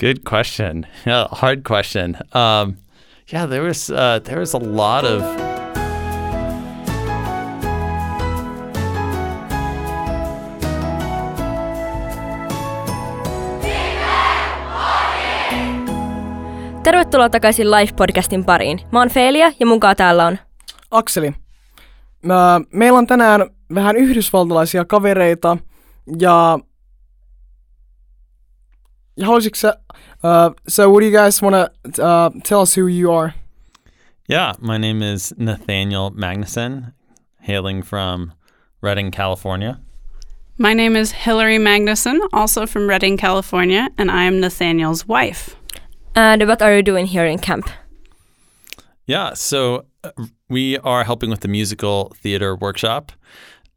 Good question. Yeah, hard question. Um, yeah, there was uh, there was a lot of Tervetuloa takaisin Live-podcastin pariin. Mä oon Felia ja munkaan täällä on Akseli. Mä, meillä on tänään vähän yhdysvaltalaisia kavereita ja, ja haluaisitko sä, uh, so what do you guys want to uh, tell us who you are? Yeah, my name is Nathaniel Magnuson, hailing from Redding, California. My name is Hilary Magnuson, also from Redding, California, and I am Nathaniel's wife. And what are you doing here in camp? Yeah, so uh, we are helping with the musical theater workshop.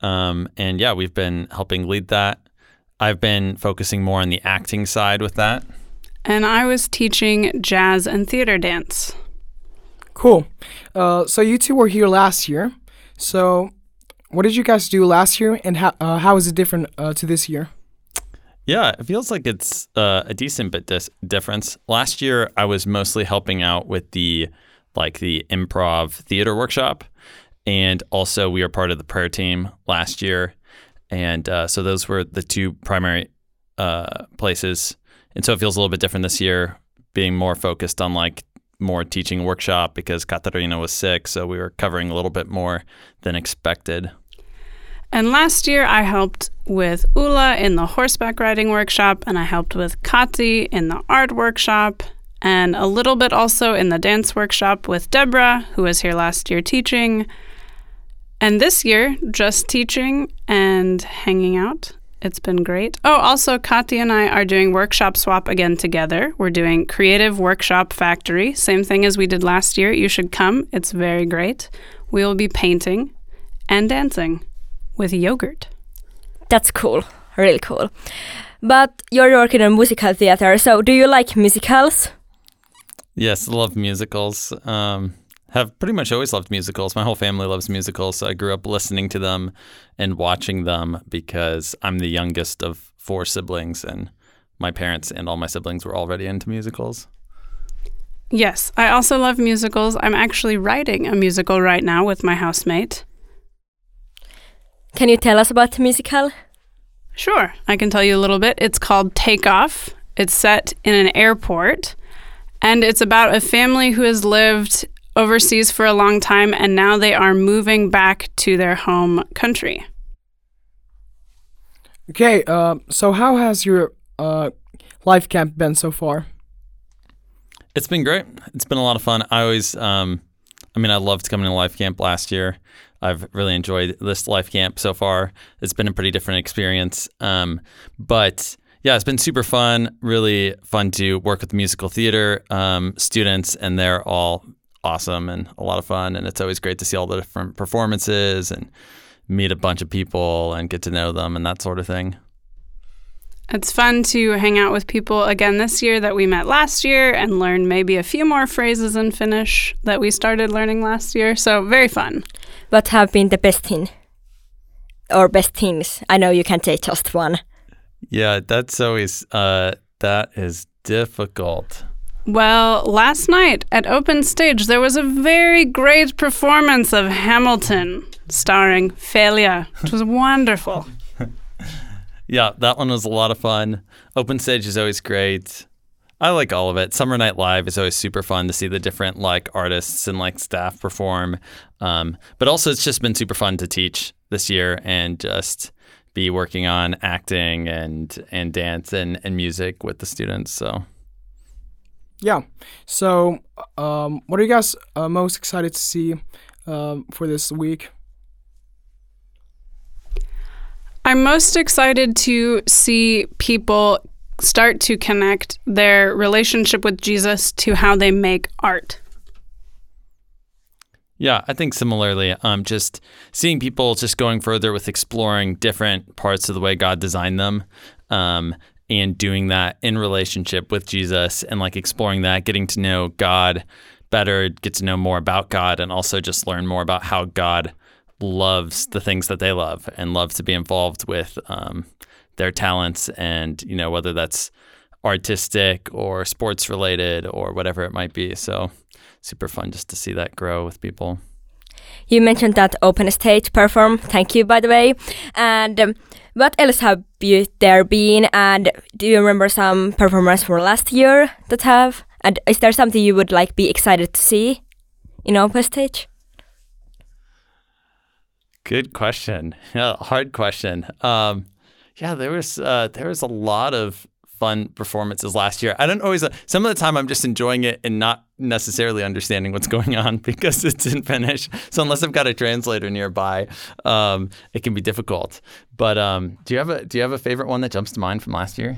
Um, and yeah, we've been helping lead that. I've been focusing more on the acting side with that. And I was teaching jazz and theater dance. Cool. Uh, so you two were here last year. So what did you guys do last year and how, uh, how is it different uh, to this year? Yeah, it feels like it's uh, a decent bit dis- difference. Last year, I was mostly helping out with the like the improv theater workshop, and also we were part of the prayer team last year, and uh, so those were the two primary uh, places. And so it feels a little bit different this year, being more focused on like more teaching workshop because Katarina was sick, so we were covering a little bit more than expected. And last year, I helped with Ula in the horseback riding workshop, and I helped with Kati in the art workshop, and a little bit also in the dance workshop with Deborah, who was here last year teaching. And this year, just teaching and hanging out. It's been great. Oh, also, Kati and I are doing Workshop Swap again together. We're doing Creative Workshop Factory, same thing as we did last year. You should come, it's very great. We will be painting and dancing with yogurt. That's cool. Really cool. But you're working on musical theater, so do you like musicals? Yes, I love musicals. Um, have pretty much always loved musicals. My whole family loves musicals. So I grew up listening to them and watching them because I'm the youngest of four siblings, and my parents and all my siblings were already into musicals. Yes, I also love musicals. I'm actually writing a musical right now with my housemate. Can you tell us about the musical? Sure, I can tell you a little bit. It's called Take Off. It's set in an airport, and it's about a family who has lived overseas for a long time and now they are moving back to their home country. Okay, uh, so how has your uh, life camp been so far? It's been great. It's been a lot of fun. I always, um, I mean, I loved coming to life camp last year. I've really enjoyed this life camp so far. It's been a pretty different experience. Um, but yeah, it's been super fun. Really fun to work with musical theater um, students, and they're all awesome and a lot of fun. And it's always great to see all the different performances and meet a bunch of people and get to know them and that sort of thing. It's fun to hang out with people again this year that we met last year and learn maybe a few more phrases in Finnish that we started learning last year. So, very fun. What have been the best thing? Or best things? I know you can say just one. Yeah, that's always, uh, that is difficult. Well, last night at Open Stage, there was a very great performance of Hamilton starring Feelia. It was wonderful. yeah, that one was a lot of fun. Open Stage is always great. I like all of it. Summer Night Live is always super fun to see the different like artists and like staff perform. Um, but also, it's just been super fun to teach this year and just be working on acting and and dance and, and music with the students. So yeah. So, um, what are you guys uh, most excited to see um, for this week? I'm most excited to see people start to connect their relationship with Jesus to how they make art. Yeah, I think similarly, um, just seeing people just going further with exploring different parts of the way God designed them, um, and doing that in relationship with Jesus and like exploring that, getting to know God better, get to know more about God, and also just learn more about how God loves the things that they love and loves to be involved with um, their talents and you know whether that's artistic or sports related or whatever it might be. So super fun just to see that grow with people. You mentioned that open stage perform. Thank you, by the way. And um, what else have you there been? And do you remember some performers from last year that have? And is there something you would like be excited to see in open stage? Good question. Yeah, hard question. Um, yeah, there was uh, there was a lot of fun performances last year. I don't always. Some of the time, I'm just enjoying it and not necessarily understanding what's going on because it's in Finnish. So unless I've got a translator nearby, um, it can be difficult. But um, do you have a do you have a favorite one that jumps to mind from last year?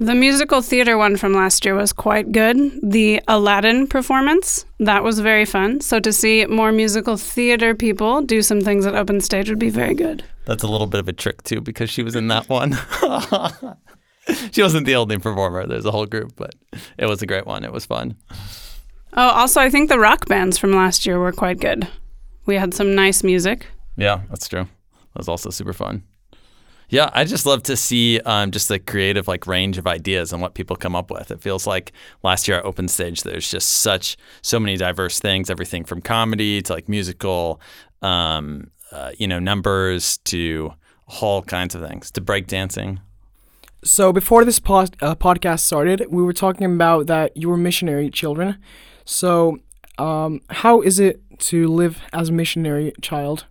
The musical theater one from last year was quite good. The Aladdin performance, that was very fun. So to see more musical theater people do some things at open stage would be very good. That's a little bit of a trick too because she was in that one. she wasn't the only performer. There's a whole group, but it was a great one. It was fun. Oh, also, I think the rock bands from last year were quite good. We had some nice music. Yeah, that's true. That was also super fun. Yeah, I just love to see um, just the creative like range of ideas and what people come up with. It feels like last year at Open Stage, there's just such so many diverse things, everything from comedy to like musical, um, uh, you know, numbers to all kinds of things to breakdancing. So before this pod, uh, podcast started, we were talking about that you were missionary children. So um, how is it to live as a missionary child?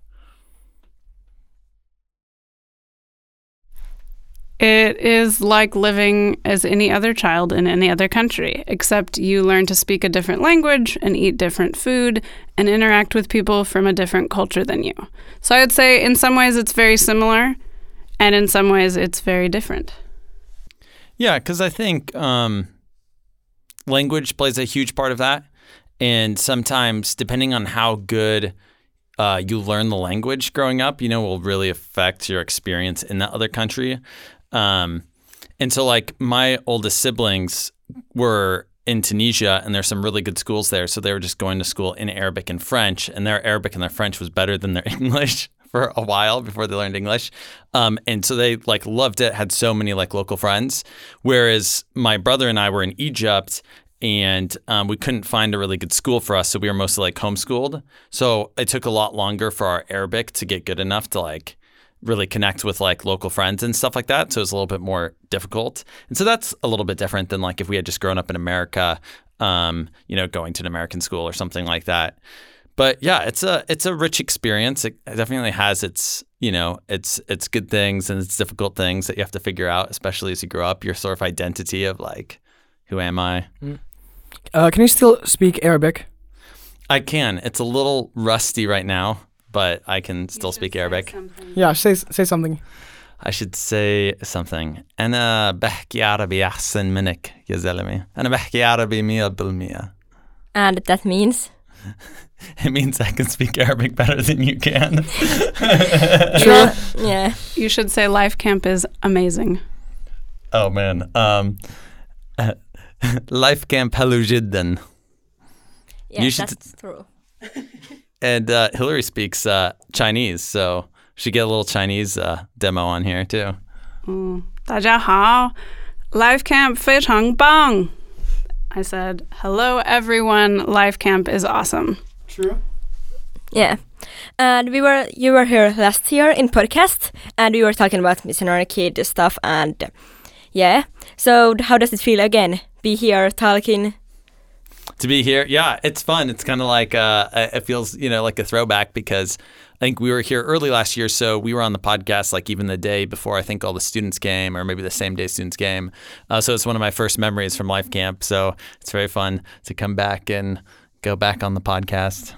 It is like living as any other child in any other country, except you learn to speak a different language and eat different food and interact with people from a different culture than you. So I would say in some ways it's very similar, and in some ways it's very different. Yeah, because I think um, language plays a huge part of that. And sometimes, depending on how good uh, you learn the language growing up, you know, will really affect your experience in that other country. Um, and so, like, my oldest siblings were in Tunisia, and there's some really good schools there. So they were just going to school in Arabic and French, and their Arabic and their French was better than their English for a while before they learned English. Um, and so they like loved it, had so many like local friends. Whereas my brother and I were in Egypt and um, we couldn't find a really good school for us. So we were mostly like homeschooled. So it took a lot longer for our Arabic to get good enough to like really connect with like local friends and stuff like that. So it's a little bit more difficult. And so that's a little bit different than like if we had just grown up in America, um, you know, going to an American school or something like that but yeah, it's a it's a rich experience. It definitely has its you know its its good things and its difficult things that you have to figure out, especially as you grow up. Your sort of identity of like, who am I? Mm. Uh, can you still speak Arabic? I can. It's a little rusty right now, but I can still speak Arabic. Yeah, say say something. I should say something. أنا بحكي عربي أحسن منك يا زلمة. أنا بحكي عربي مية بالمية. And that means? It means I can speak Arabic better than you can. True. yeah. You should say life camp is amazing. Oh man. Um, uh, life camp halujiddan. Yeah, you should, that's true. and uh, Hilary speaks uh, Chinese, so she get a little Chinese uh, demo on here too. Mm. 嗯，大家好，Life Camp I said, "Hello, everyone. Life Camp is awesome." True. Yeah. And we were you were here last year in podcast and we were talking about missionary kid stuff and yeah. So how does it feel again? Be here talking to be here. Yeah, it's fun. It's kind of like uh, it feels you know like a throwback because I think we were here early last year, so we were on the podcast like even the day before I think all the students came, or maybe the same day students came. Uh, so it's one of my first memories from Life Camp. So it's very fun to come back and go back on the podcast.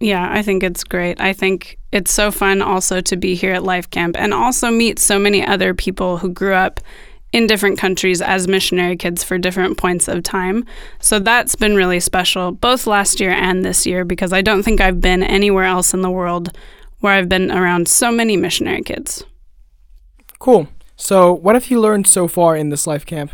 Yeah, I think it's great. I think it's so fun also to be here at Life Camp and also meet so many other people who grew up in different countries as missionary kids for different points of time. So that's been really special, both last year and this year, because I don't think I've been anywhere else in the world where I've been around so many missionary kids. Cool. So, what have you learned so far in this life camp?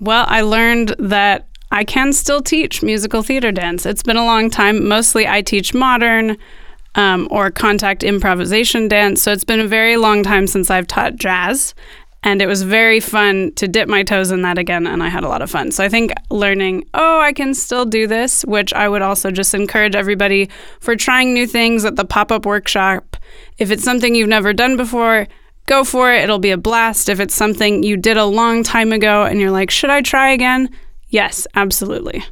Well, I learned that I can still teach musical theater dance. It's been a long time. Mostly I teach modern um, or contact improvisation dance. So it's been a very long time since I've taught jazz. And it was very fun to dip my toes in that again, and I had a lot of fun. So I think learning, oh, I can still do this, which I would also just encourage everybody for trying new things at the pop up workshop. If it's something you've never done before, go for it. It'll be a blast. If it's something you did a long time ago and you're like, should I try again? Yes, absolutely.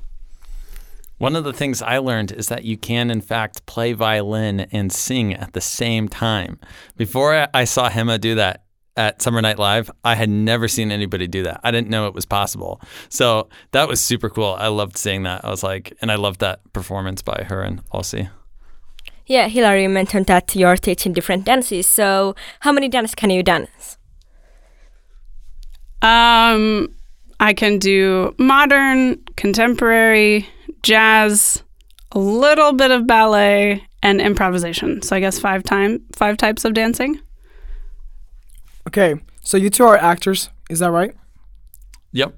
One of the things I learned is that you can, in fact, play violin and sing at the same time. Before I saw Hema do that at Summer Night Live, I had never seen anybody do that. I didn't know it was possible. So that was super cool. I loved seeing that. I was like, and I loved that performance by her and Aussie. Yeah, Hilary mentioned that you're teaching different dances. So how many dances can you dance? Um, I can do modern, contemporary, jazz, a little bit of ballet, and improvisation. So I guess five time five types of dancing. Okay, so you two are actors, is that right? Yep.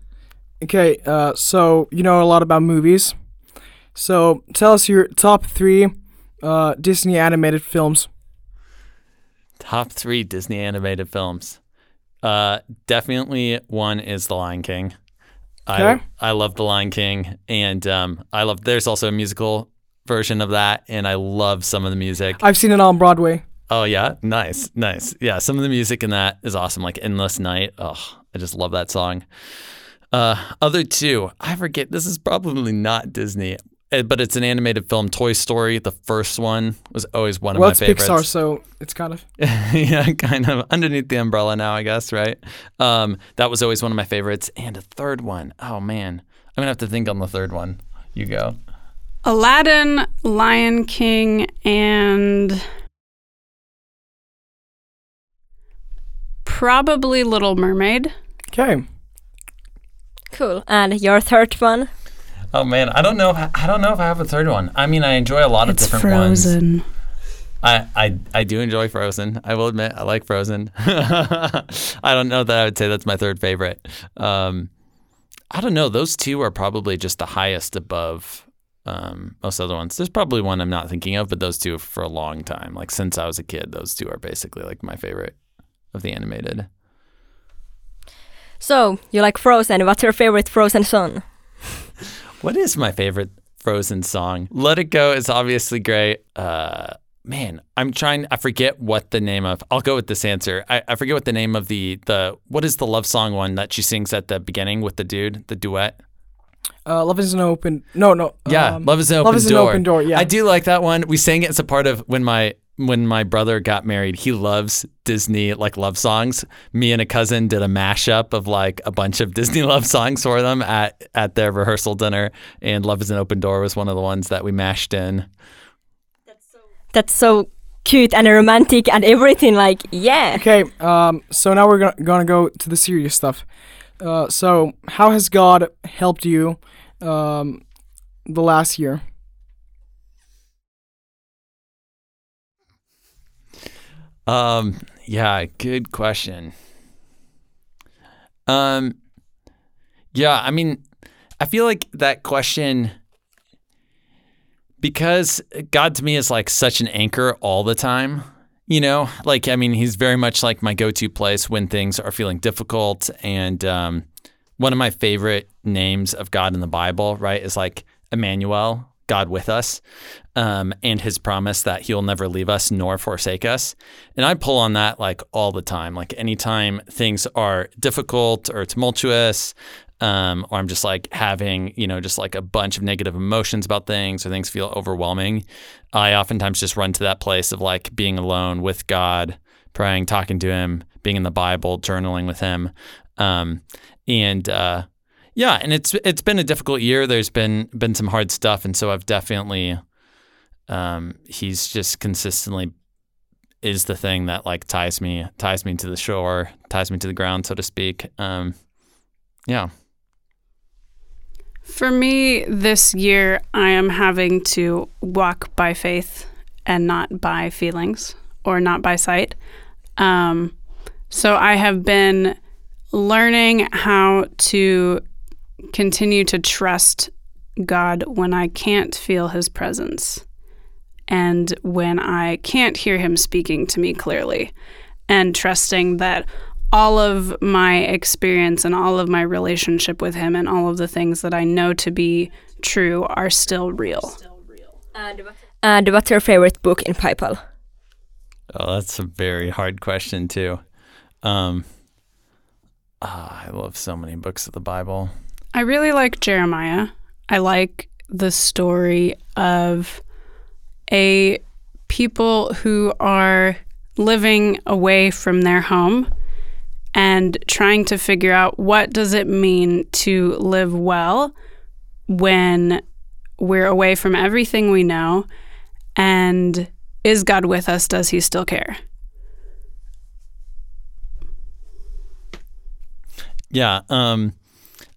Okay, uh, so you know a lot about movies. So tell us your top three uh, Disney animated films. Top three Disney animated films. Uh, definitely one is The Lion King. I Okay. I love The Lion King, and um, I love. There's also a musical version of that, and I love some of the music. I've seen it on Broadway. Oh yeah, nice, nice. Yeah, some of the music in that is awesome. Like "Endless Night." Oh, I just love that song. Uh, other two, I forget. This is probably not Disney, but it's an animated film. Toy Story, the first one, was always one of well, my it's favorites. Pixar, so it's kind of. yeah, kind of underneath the umbrella now, I guess, right? Um, that was always one of my favorites. And a third one. Oh man, I'm gonna have to think on the third one. You go. Aladdin, Lion King, and probably Little Mermaid. Okay. Cool. And your third one? Oh man, I don't know. I don't know if I have a third one. I mean, I enjoy a lot of It's different ones. Frozen. I, I I do enjoy Frozen. I will admit I like Frozen. I don't know that I would say that's my third favorite. Um, I don't know. Those two are probably just the highest above um, most other ones. There's probably one I'm not thinking of, but those two for a long time, like since I was a kid, those two are basically like my favorite of the animated. So, you like Frozen. What's your favorite Frozen song? What is my favorite Frozen song? Let It Go is obviously great. Uh, man, I'm trying. I forget what the name of. I'll go with this answer. I, I forget what the name of the the what is the love song one that she sings at the beginning with the dude, the duet. Uh, Love is an open. No, no. Yeah, um, love is an open Love is an door. open door. Yeah. I do like that one. We sang it as a part of when my when my brother got married. He loves Disney like love songs. Me and a cousin did a mashup of like a bunch of Disney love songs for them at at their rehearsal dinner. And "Love Is an Open Door" was one of the ones that we mashed in. That's so cute and romantic and everything. Like, yeah. Okay. Um. So now we're gonna, gonna go to the serious stuff. Uh. So how has God helped you, um, the last year? Um, yeah, good question. Um, yeah, I mean, I feel like that question because God to me is like such an anchor all the time. You know, like I mean, he's very much like my go-to place when things are feeling difficult. And um, one of my favorite names of God in the Bible, right, is like Emmanuel, God with us, um, and His promise that He'll never leave us nor forsake us. And I pull on that like all the time. Like anytime things are difficult or tumultuous, um, or I'm just like having, you know, just like a bunch of negative emotions about things or things feel overwhelming, I oftentimes just run to that place of like being alone with God, praying, talking to Him, being in the Bible, journaling with Him. Um, and uh, yeah, and it's it's been a difficult year. There's been been some hard stuff, and so I've definitely, um, he's just consistently is the thing that like ties me ties me to the shore, ties me to the ground, so to speak. Um, yeah. For me, this year, I am having to walk by faith and not by feelings or not by sight. Um, so I have been learning how to continue to trust God when I can't feel his presence. and when I can't hear Him speaking to me clearly, and trusting that all of my experience and all of my relationship with Him and all of the things that I know to be true are still real. And what's your favorite book in Bible? Oh, that's a very hard question too. Um, ah, I love so many books of the Bible. I really like Jeremiah. I like the story of a people who are living away from their home and trying to figure out what does it mean to live well when we're away from everything we know and is God with us does he still care Yeah, um,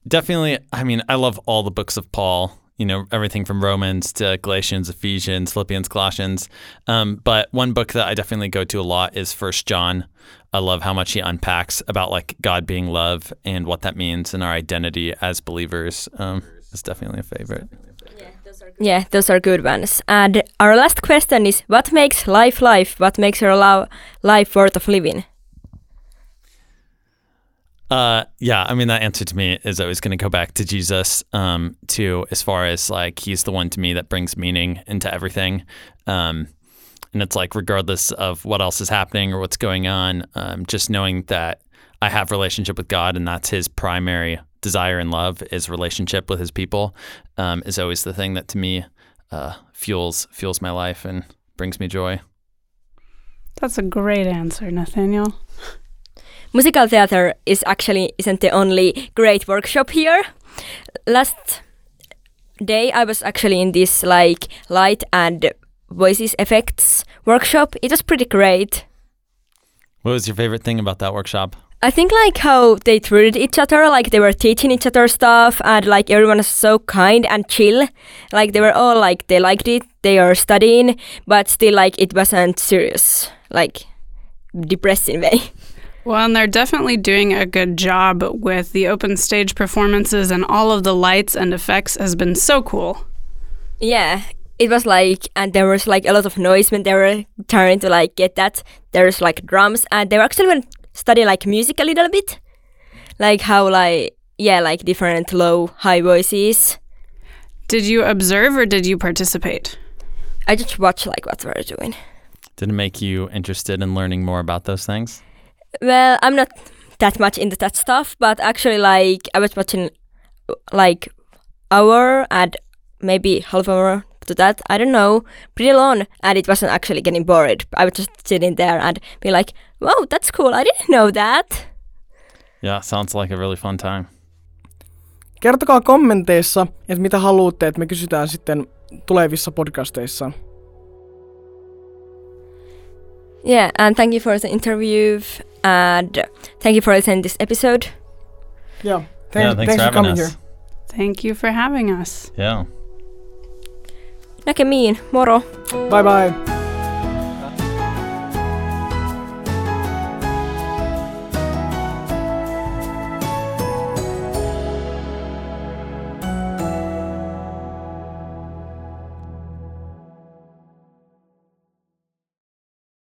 definitely. I mean, I love all the books of Paul. You know, everything from Romans to Galatians, Ephesians, Philippians, Colossians. Um, but one book that I definitely go to a lot is First John. I love how much he unpacks about like God being love and what that means and our identity as believers. Um, it's definitely a favorite. Yeah, those are good ones. And our last question is what makes life life? What makes your life worth of living? Uh, yeah, I mean that answer to me is always going to go back to Jesus. Um, to as far as like he's the one to me that brings meaning into everything. Um, and it's like regardless of what else is happening or what's going on, um, just knowing that I have relationship with God and that's His primary desire and love is relationship with His people, um, is always the thing that to me uh, fuels fuels my life and brings me joy. that's a great answer Nathaniel Musical theater is actually isn't the only great workshop here. Last day I was actually in this like light and voices effects workshop. It was pretty great. What was your favorite thing about that workshop? I think like how they treated each other, like they were teaching each other stuff, and like everyone was so kind and chill. Like they were all like they liked it, they are studying, but still like it wasn't serious, like depressing way. Well, and they're definitely doing a good job with the open stage performances, and all of the lights and effects has been so cool. Yeah, it was like, and there was like a lot of noise when they were trying to like get that. There's like drums, and they were actually going to study like music a little bit, like how like yeah, like different low high voices. Did you observe or did you participate? I just watched like what they were doing. Did it make you interested in learning more about those things? Well, I'm not that much into that stuff, but actually, like I was watching like hour and maybe half hour to that. I don't know, pretty long, and it wasn't actually getting bored. I was just sitting there and be like, "Wow, that's cool! I didn't know that." Yeah, sounds like a really fun time. Kertokaa kommenteissa, että mitä haluatte, että me kysytään sitten tulevissa podcasteissa. Yeah, and thank you for the interview, and thank you for listening to this episode. Yeah. yeah, thanks, for, having coming us. here. Thank you for having us. Yeah. Näkemiin, moro! Bye bye.